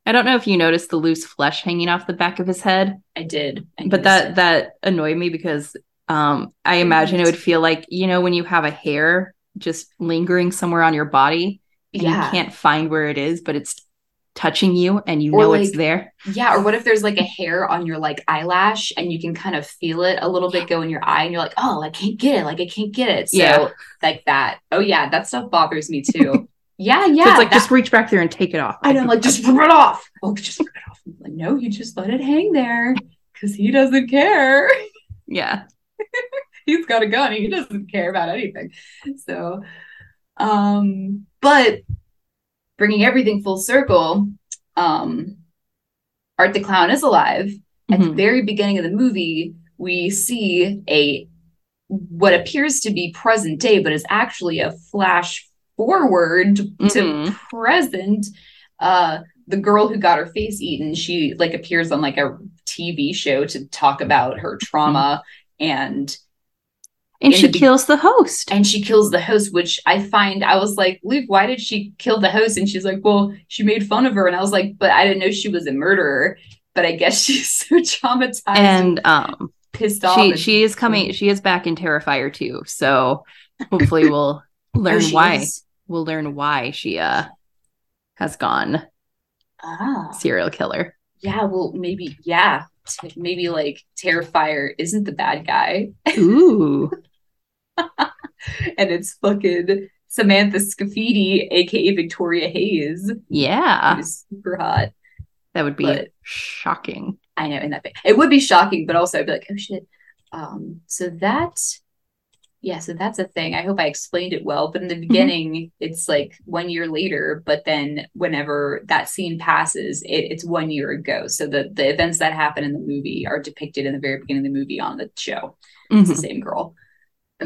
I don't know if you noticed the loose flesh hanging off the back of his head. I did. I but that it. that annoyed me because um i imagine it would feel like you know when you have a hair just lingering somewhere on your body and yeah. you can't find where it is but it's touching you and you Or know it's there Yeah, or what if there's like a hair on your like eyelash and you can kind of feel it a little bit go in your eye and you're like, oh, I can't get it, like I can't get it. So Yeah. like that. Oh yeah, that stuff bothers me too. yeah, (laughs) yeah. so it's like that- just reach back there and take it off I know, like just rip it off. Oh, just rip it off. I'm like, no, you just let it hang there because he doesn't care. (laughs) yeah (laughs) He's got a gun. He doesn't care about anything. So, um, but bringing everything full circle, um, Art the Clown is alive. At the Mhm. very beginning of the movie, we see a what appears to be present day, but is actually a flash forward to Mhm. present. Uh, the girl who got her face eaten, she like appears on like a TV show to talk about her trauma and and she the be- kills the host and she kills the host, which I find I was like, Luke, why did she kill the host? And she's like, Well, she made fun of her, and I was like, But I didn't know she was a murderer. But I guess (laughs) she's so traumatized and um pissed off. she and- she is coming she is back in terrifier too so hopefully we'll (laughs) learn Oh, why. is? We'll learn why she uh has gone Ah, serial killer. yeah. Well, maybe yeah. Maybe like Terrifier isn't the bad guy, Ooh. (laughs) (laughs) and it's fucking Samantha Scaffidi, aka Victoria Hays, yeah. super hot. That would be But- shocking. I know in that bit. It would be shocking, but also I'd be like, oh shit. Um, so that yeah, so that's a thing. I hope I explained it well. But in the beginning, it's like one year later, but then whenever that scene passes, it, it's one year ago. So the the events that happen in the movie are depicted in the very beginning of the movie on the show. It's the Mhm. same girl.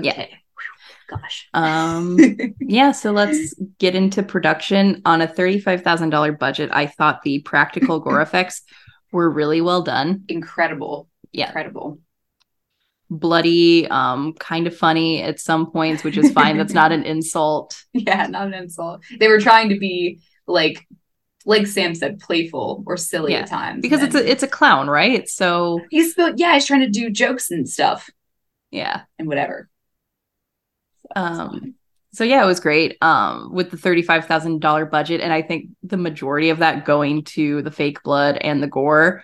Yeah. Okay. Whew, Gosh. Um (laughs) yeah, so let's get into production on a $35,000 budget. I thought the practical (laughs) gore effects were really well done. Incredible. Yeah. Incredible. Bloody, um kind of funny at some points, which is fine. That's not an (laughs) insult. Yeah, not an insult. They were trying to be like like Sam said, playful or silly Yeah, at times. Because it's a it's a clown, right? So, he's yeah he's trying to do jokes and stuff yeah. and whatever Um. So yeah, it was great. Um, with the thirty-five thousand dollar budget, and I think the majority of that going to the fake blood and the gore.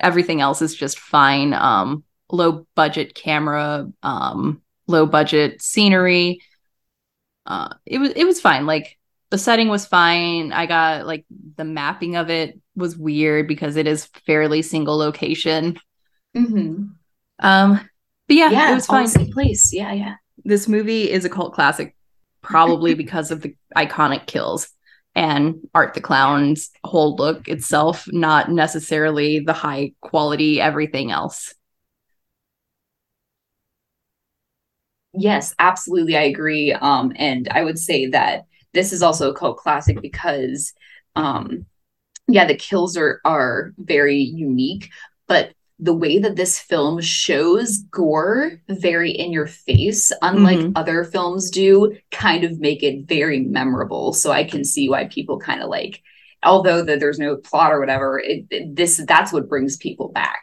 Everything else is just fine. Um, low budget camera, um, low budget scenery. Uh, it was it was fine. Like the setting was fine. I got like the mapping of it was weird because it is fairly single location. Mhm. Um, but yeah, yeah it was fine same place yeah yeah this movie is a cult classic probably (laughs) because of the iconic kills and art the clown's whole look itself not necessarily the high quality everything else. Yes absolutely i agree um and i would say that this is also a cult classic because um yeah the kills are are very unique but the way that this film shows gore very in your face unlike Mhm. other films do kind of make it very memorable. So i can see why people kind of like although that there's no plot or whatever it, it- this that's what brings people back.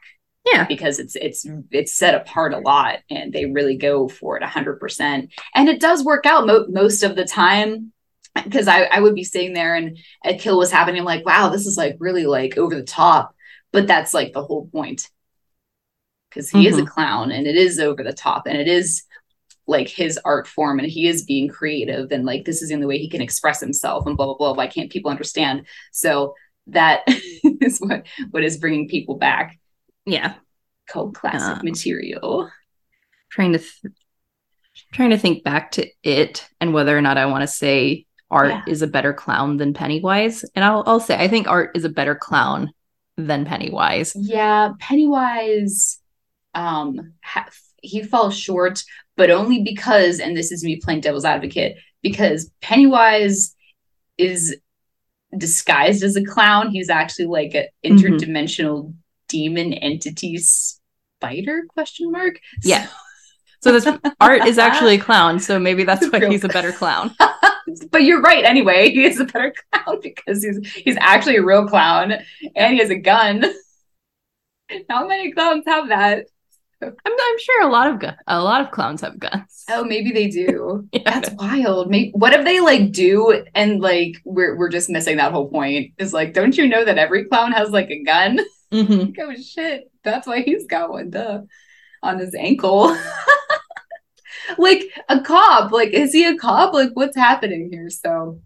Yeah. Because it's it's it's set apart a lot and they really go for it 100% and it does work out mo- most of the time because I, I would be sitting there and a kill was happening. I'm like wow this is like really like over the top. But that's like the whole point because he is a clown and it is over the top and it is like his art form and he is being creative and like this is the way he can express himself and blah blah blah. Why can't people understand? So that (laughs) is what what is bringing people back. Yeah. Called classic Um, material. trying to th- trying to think back to it and whether or not i want to say art Yeah. is a better clown than pennywise. And i'll, I'll say i think art is a better clown than pennywise. Yeah, Pennywise, um, ha- he falls short, but only because, and this is me playing devil's advocate, because Pennywise is disguised as a clown. He's actually like an Mhm. interdimensional demon entity spider? Question mark. Yeah. so this art is actually a (laughs) clown so maybe that's why he's a better (laughs) clown but you're right anyway. He is a better clown because he's he's actually a real clown and he has a gun. (laughs) Not many clowns have that. I'm, I'm sure a lot of gu- a lot of clowns have guns. Oh, maybe they do. (laughs) Yeah. That's wild. Maybe what if they like do and like we're we're just missing that whole point? Is like, don't you know that every clown has like a gun? Mhm. Like, oh shit, that's why he's got one, duh, on his ankle. (laughs) like a cop. Like, is he a cop? Like, what's happening here? So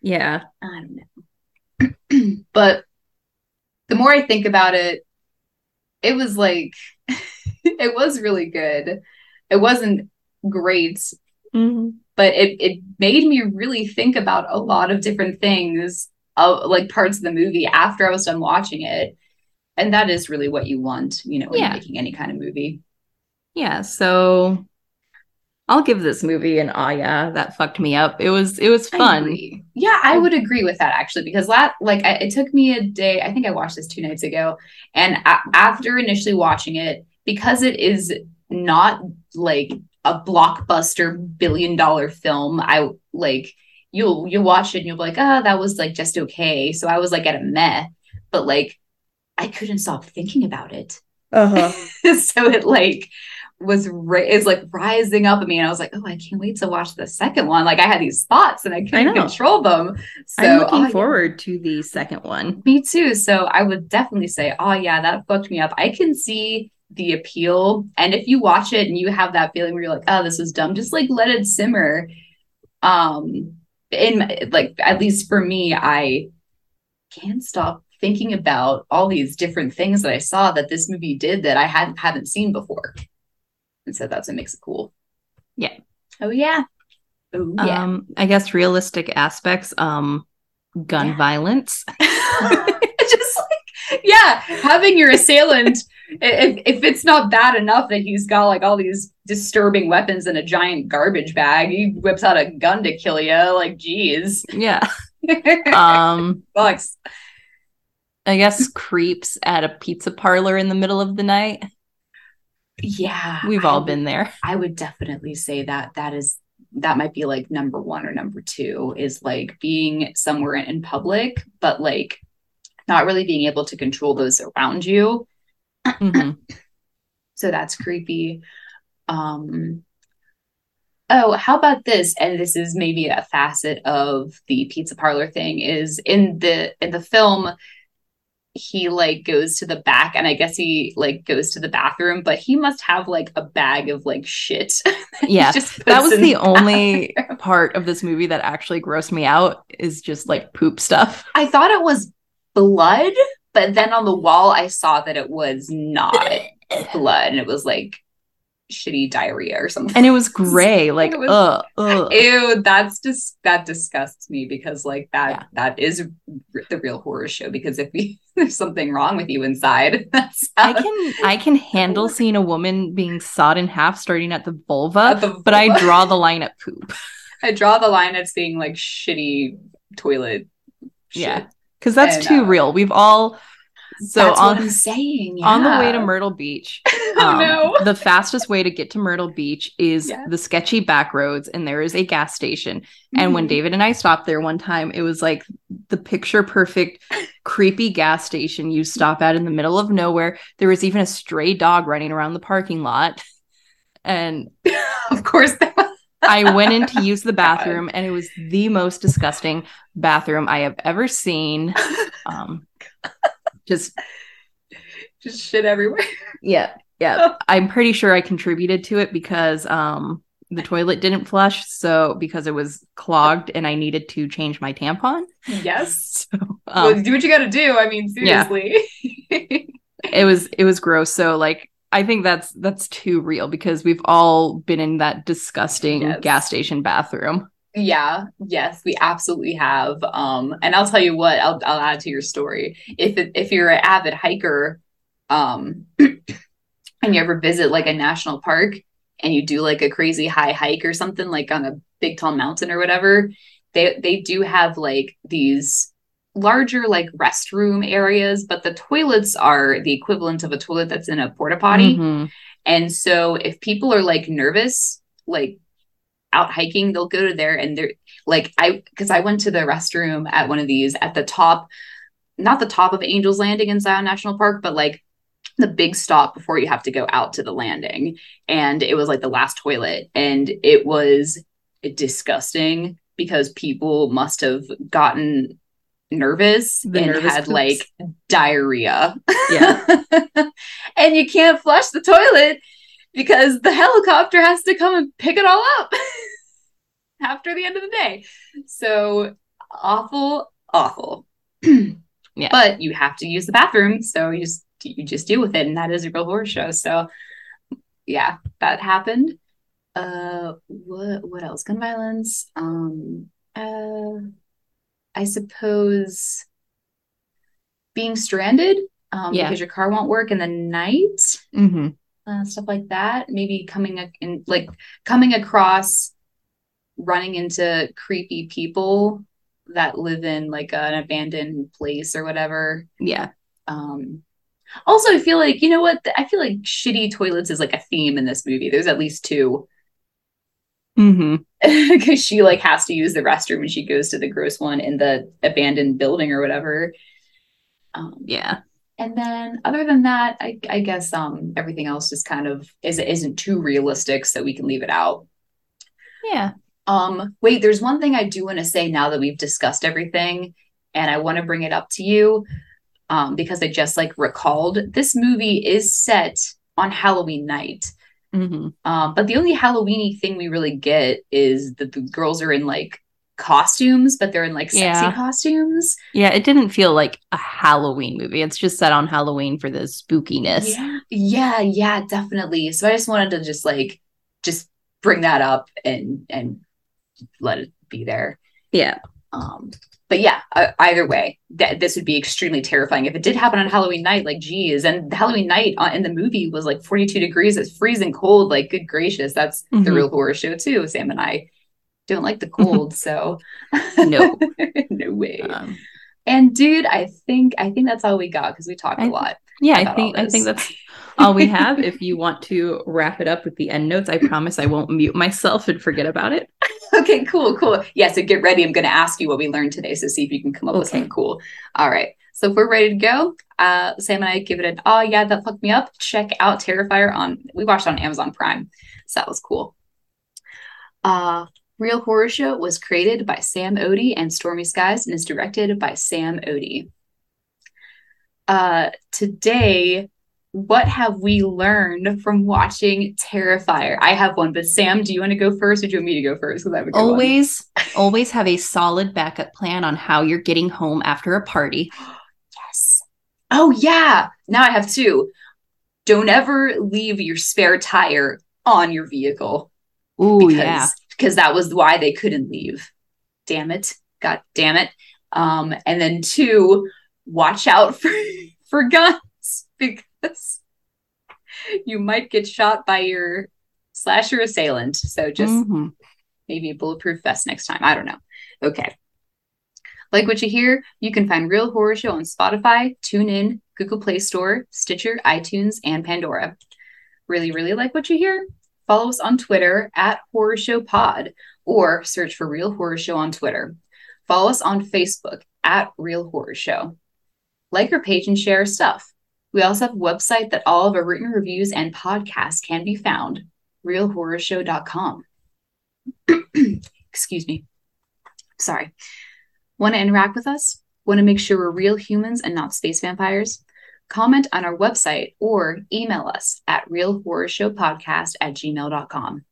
Yeah. I don't know. (clears throat) but the more I think about it, it was like (laughs) (laughs) it was really good. It wasn't great, Mhm. but it it made me really think about a lot of different things of like parts of the movie after I was done watching it. And that is really what you want, you know, when Yeah. you're making any kind of movie. Yeah. So I'll give this movie an ah yeah that fucked me up. It was it was fun. agree. Yeah, I would agree with that actually because that like I, it took me a day. I think I watched this two nights ago, and after initially watching it, because it is not like a blockbuster billion dollar film, I like you'll you'll watch it and you'll be like, ah, that was like just okay. So I was like at a meh, but like I couldn't stop thinking about it. Uh-huh. (laughs) so it like was ra- is like rising up at me and I was like, oh, I can't wait to watch the second one. Like I had these thoughts and I couldn't know. control them. So I'm looking oh, forward to the second one. Me too. So I would definitely say, oh yeah, that fucked me up. I can see the appeal. And if you watch it and you have that feeling where you're like, oh, this is dumb, just like let it simmer. Um in like at least for me, I can't stop thinking about all these different things that I saw that this movie did that I hadn't haven't seen before. And so that's what makes it cool. Yeah. Oh yeah. Oh yeah. Um, I guess realistic aspects, um, gun Yeah. violence. (laughs) just like yeah having your assailant if, if it's not bad enough that he's got like all these disturbing weapons in a giant garbage bag he whips out a gun to kill you like geez Yeah. (laughs) Um, Bucks. I guess creeps at a pizza parlor in the middle of the night. yeah We've all would- been there. i would definitely say that that is that might be like number one or number two is like being somewhere in public but like not really being able to control those around you Mhm. (laughs) so that's creepy um oh how about this and this is maybe a facet of the pizza parlor thing is in the in the film he like goes to the back and i guess he like goes to the bathroom but he must have like a bag of like shit (laughs) Yeah. That was in the only part of this movie that actually grossed me out is just like poop stuff. i thought it was blood but then on the wall i saw that it was not (laughs) blood and it was like shitty diarrhea or something And it was (laughs) gray, like was- (laughs) ugh, ugh. Ew, that's just that disgusts me because like that Yeah. that is r- the real horror show. Because if we, there's something wrong with you inside, that's I can I can handle seeing a woman being sawed in half starting at the vulva, at the but I draw the line at poop. I draw the line at seeing like shitty toilet. Shit. Yeah. Because that's And, too uh, real. We've all so that's what on I'm saying. on the way to. Myrtle Beach. (laughs) oh um, no. The fastest way to get to Myrtle Beach is Yeah. the sketchy back roads, and there is a gas station. And when Mhm. David and I stopped there one time, it was like the picture perfect, creepy gas station you stop at in the middle of nowhere. There was even a stray dog running around the parking lot. And of course, that I went in to use the (laughs) bathroom, and it was the most disgusting bathroom I have ever seen. (laughs) Um, just just shit everywhere. yeah, yeah. (laughs) I'm pretty sure I contributed to it because um the toilet didn't flush, so because it was clogged and I needed to change my tampon. Yes. So well, um, do what you got to do. I mean, yeah. seriously. it was it was gross. So like I think that's that's too real because we've all been in that disgusting Yes. gas station bathroom. Yeah, yes, we absolutely have. Um, and I'll tell you what, I'll I'll add to your story. If it, if you're an avid hiker, um, (clears throat) and you ever visit like a national park and you do like a crazy high hike or something like on a big tall mountain or whatever, they they do have like these larger like restroom areas, but the toilets are the equivalent of a toilet that's in a porta potty. Mhm. And so if people are like nervous, like out hiking, they'll go to there and they're like I because I went to the restroom at one of these at the top, not the top of Angel's Landing in Zion National Park, but like the big stop before you have to go out to the landing. And it was like the last toilet. And it was disgusting because people must have gotten nervous The and nervous had poops. like diarrhea. Yeah. (laughs) and you can't flush the toilet because the helicopter has to come and pick it all up (laughs) after the end of the day. So awful, awful. (clears throat) Yeah. But you have to use the bathroom, so you just you just deal with it, and that is a real horror show. So yeah, that happened. Uh what what else? Gun violence. Um uh I suppose being stranded um Yeah. because your car won't work in the night Mhm. uh, stuff like that. Maybe coming in, like coming across running into creepy people that live in like an abandoned place or whatever. Yeah. Um, also, I feel like you know what? I feel like shitty toilets is like a theme in this movie. There's at least two (laughs) Because she like has to use the restroom and she goes to the gross one in the abandoned building or whatever. Um, Yeah. and then other than that, I, I guess um everything else just kind of is isn't too realistic, so we can leave it out. Yeah. Um, wait, there's one thing I do want to say now that we've discussed everything, and I want to bring it up to you um, because I just like recalled this movie is set on Halloween night. Hmm Um, but the only Halloweeny thing we really get is that the girls are in like costumes, but they're in like sexy Yeah. costumes. Yeah, it didn't feel like a Halloween movie. It's just set on Halloween for the spookiness. Yeah, yeah, yeah, definitely. So I just wanted to just like just bring that up and and let it be there. Yeah. Um, but yeah, uh, either way, that this would be extremely terrifying if it did happen on Halloween night. Like, geez, and Halloween night uh, in the movie was like 42 degrees. It's freezing cold. Like, good gracious, that's the Mhm. real horror show too. Sam and I don't like the cold, so No. (laughs) no way. Um, And dude, I think I think that's all we got because we talked a I- lot. yeah, I think I think that's all we have. if you want to wrap it up with the end notes, I promise I won't mute myself and forget about it. (laughs) Okay, cool, cool. Yeah, so get ready. I'm going to ask you what we learned today. So see if you can come up with something cool. All right. So if we're ready to go, uh, Sam and I give it an oh yeah, that fucked me up. Check out Terrifier on we watched it on Amazon Prime. So that was cool. Uh Real Horror Show was created by Sam Odie and Stormy Skies and is directed by Sam Odie. Uh today what have we learned from watching Terrifier? I have one, but Sam, do you want to go first or do you want me to go first? Because I have. Always, always have a solid backup plan on how you're getting home after a party. (gasps) Yes. Oh yeah. Now I have two. Don't ever leave your spare tire on your vehicle because yeah. because that was why they couldn't leave. Damn it. God damn it. Um and then two, watch out (laughs) for for guns because (laughs) you might get shot by your slasher assailant. So just Mhm. maybe a bulletproof vest next time. I don't know. Okay. Like what you hear, you can find Real Horror Show on Spotify, TuneIn, Google Play Store, Stitcher, iTunes, and Pandora. Really, really like what you hear? Follow us on Twitter at Horror Show Pod or search for Real Horror Show on Twitter. Follow us on Facebook at Real Horror Show. Like our page and share our stuff. We also have a website that all of our written reviews and podcasts can be found, realhorrorshow.com. (clears throat) Excuse me. Sorry. Want to interact with us? Want to make sure we're real humans and not space vampires? Comment on our website or email us at realhorrorshowpodcast at gmail.com.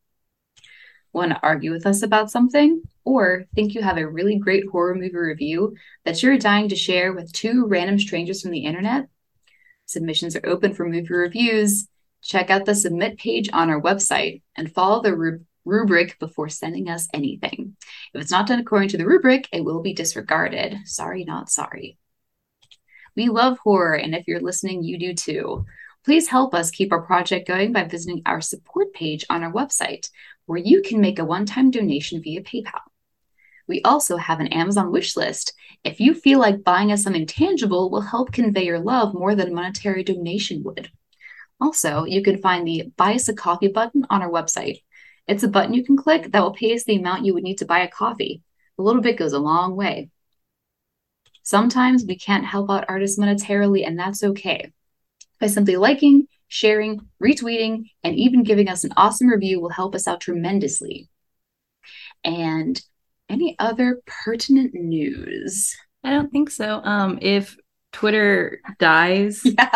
Want to argue with us about something? Or think you have a really great horror movie review that you're dying to share with two random strangers from the internet? Submissions are open for movie reviews. Check out the submit page on our website and follow the rub- rubric before sending us anything. If it's not done according to the rubric, it will be disregarded. Sorry, not sorry. We love horror, and if you're listening, you do too. Please help us keep our project going by visiting our support page on our website, where you can make a one time donation via PayPal. We also have an Amazon wish list. If you feel like buying us something tangible will help convey your love more than a monetary donation would. Also, you can find the Buy Us a Coffee button on our website. It's a button you can click that will pay us the amount you would need to buy a coffee. A little bit goes a long way. Sometimes we can't help out artists monetarily, and that's okay. By simply liking, sharing, retweeting, and even giving us an awesome review will help us out tremendously. And any other pertinent news? I don't think so. Um, if Twitter dies, (laughs) Yeah.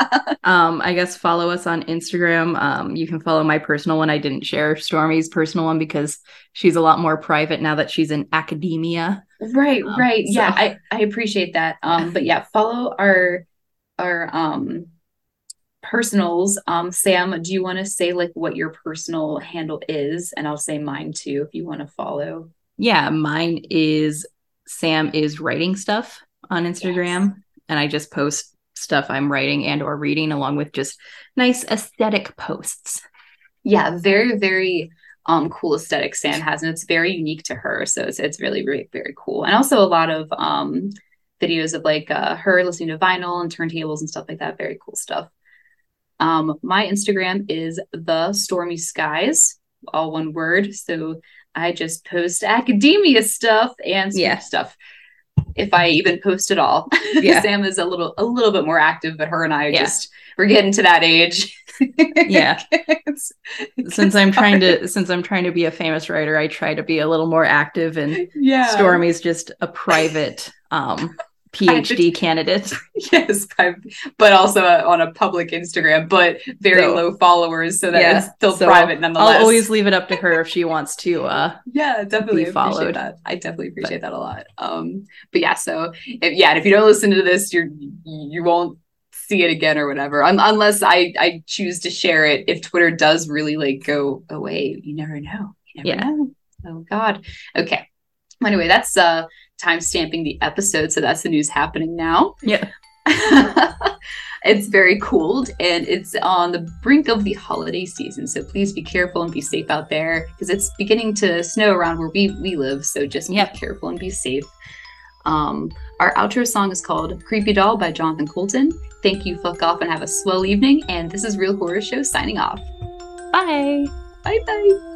um, I guess follow us on Instagram. Um, you can follow my personal one. I didn't share Stormy's personal one because she's a lot more private now that she's in academia. Right, Um, right. Yeah, I, I appreciate that. Um, but yeah, follow our our um personals. Um, Sam, do you want to say like what your personal handle is? And I'll say mine too if you want to follow. Yeah, mine is Sam is writing stuff on Instagram, and I just post stuff I'm writing and or reading along with just nice aesthetic posts. Yeah, very, very um cool aesthetic Sam has, and it's very unique to her. So it's it's really, really very cool. And also a lot of um videos of like uh her listening to vinyl and turntables and stuff like that. Very cool stuff. Um, my Instagram is the stormy skies, all one word. So I just post academia stuff and Yeah. stuff. if I even post at all. (laughs) Yeah. Sam is a little a little bit more active, but her and I are Yeah. just we're getting to that age. (laughs) Yeah. It's- since I'm trying to since I'm trying to be a famous writer, I try to be a little more active and yeah. Stormy's just a private um PhD candidate. (laughs) Yes, I- but also uh, on a public Instagram, but very So- low followers, so that Yeah, it's still so private nonetheless. I'll always leave it up to her if she wants to uh (laughs) yeah, definitely followed. that. I definitely appreciate that a lot. Um, but yeah, so if, yeah, and if you don't listen to this, you're you won't see it again or whatever, Un- unless I I choose to share it. If Twitter does really like go away, you never know. You never Yeah. know. Oh God. Okay. Anyway, that's uh time stamping the episode, so that's the news happening now. yeah. (laughs) it's very cold and it's on the brink of the holiday season. So please be careful and be safe out there because it's beginning to snow around where we, we live. So just be careful and be safe. Um, our outro song is called Creepy Doll by Jonathan Coulton. Thank you, fuck off, and have a swell evening. And this is Real Horror Show signing off. Bye. Bye bye.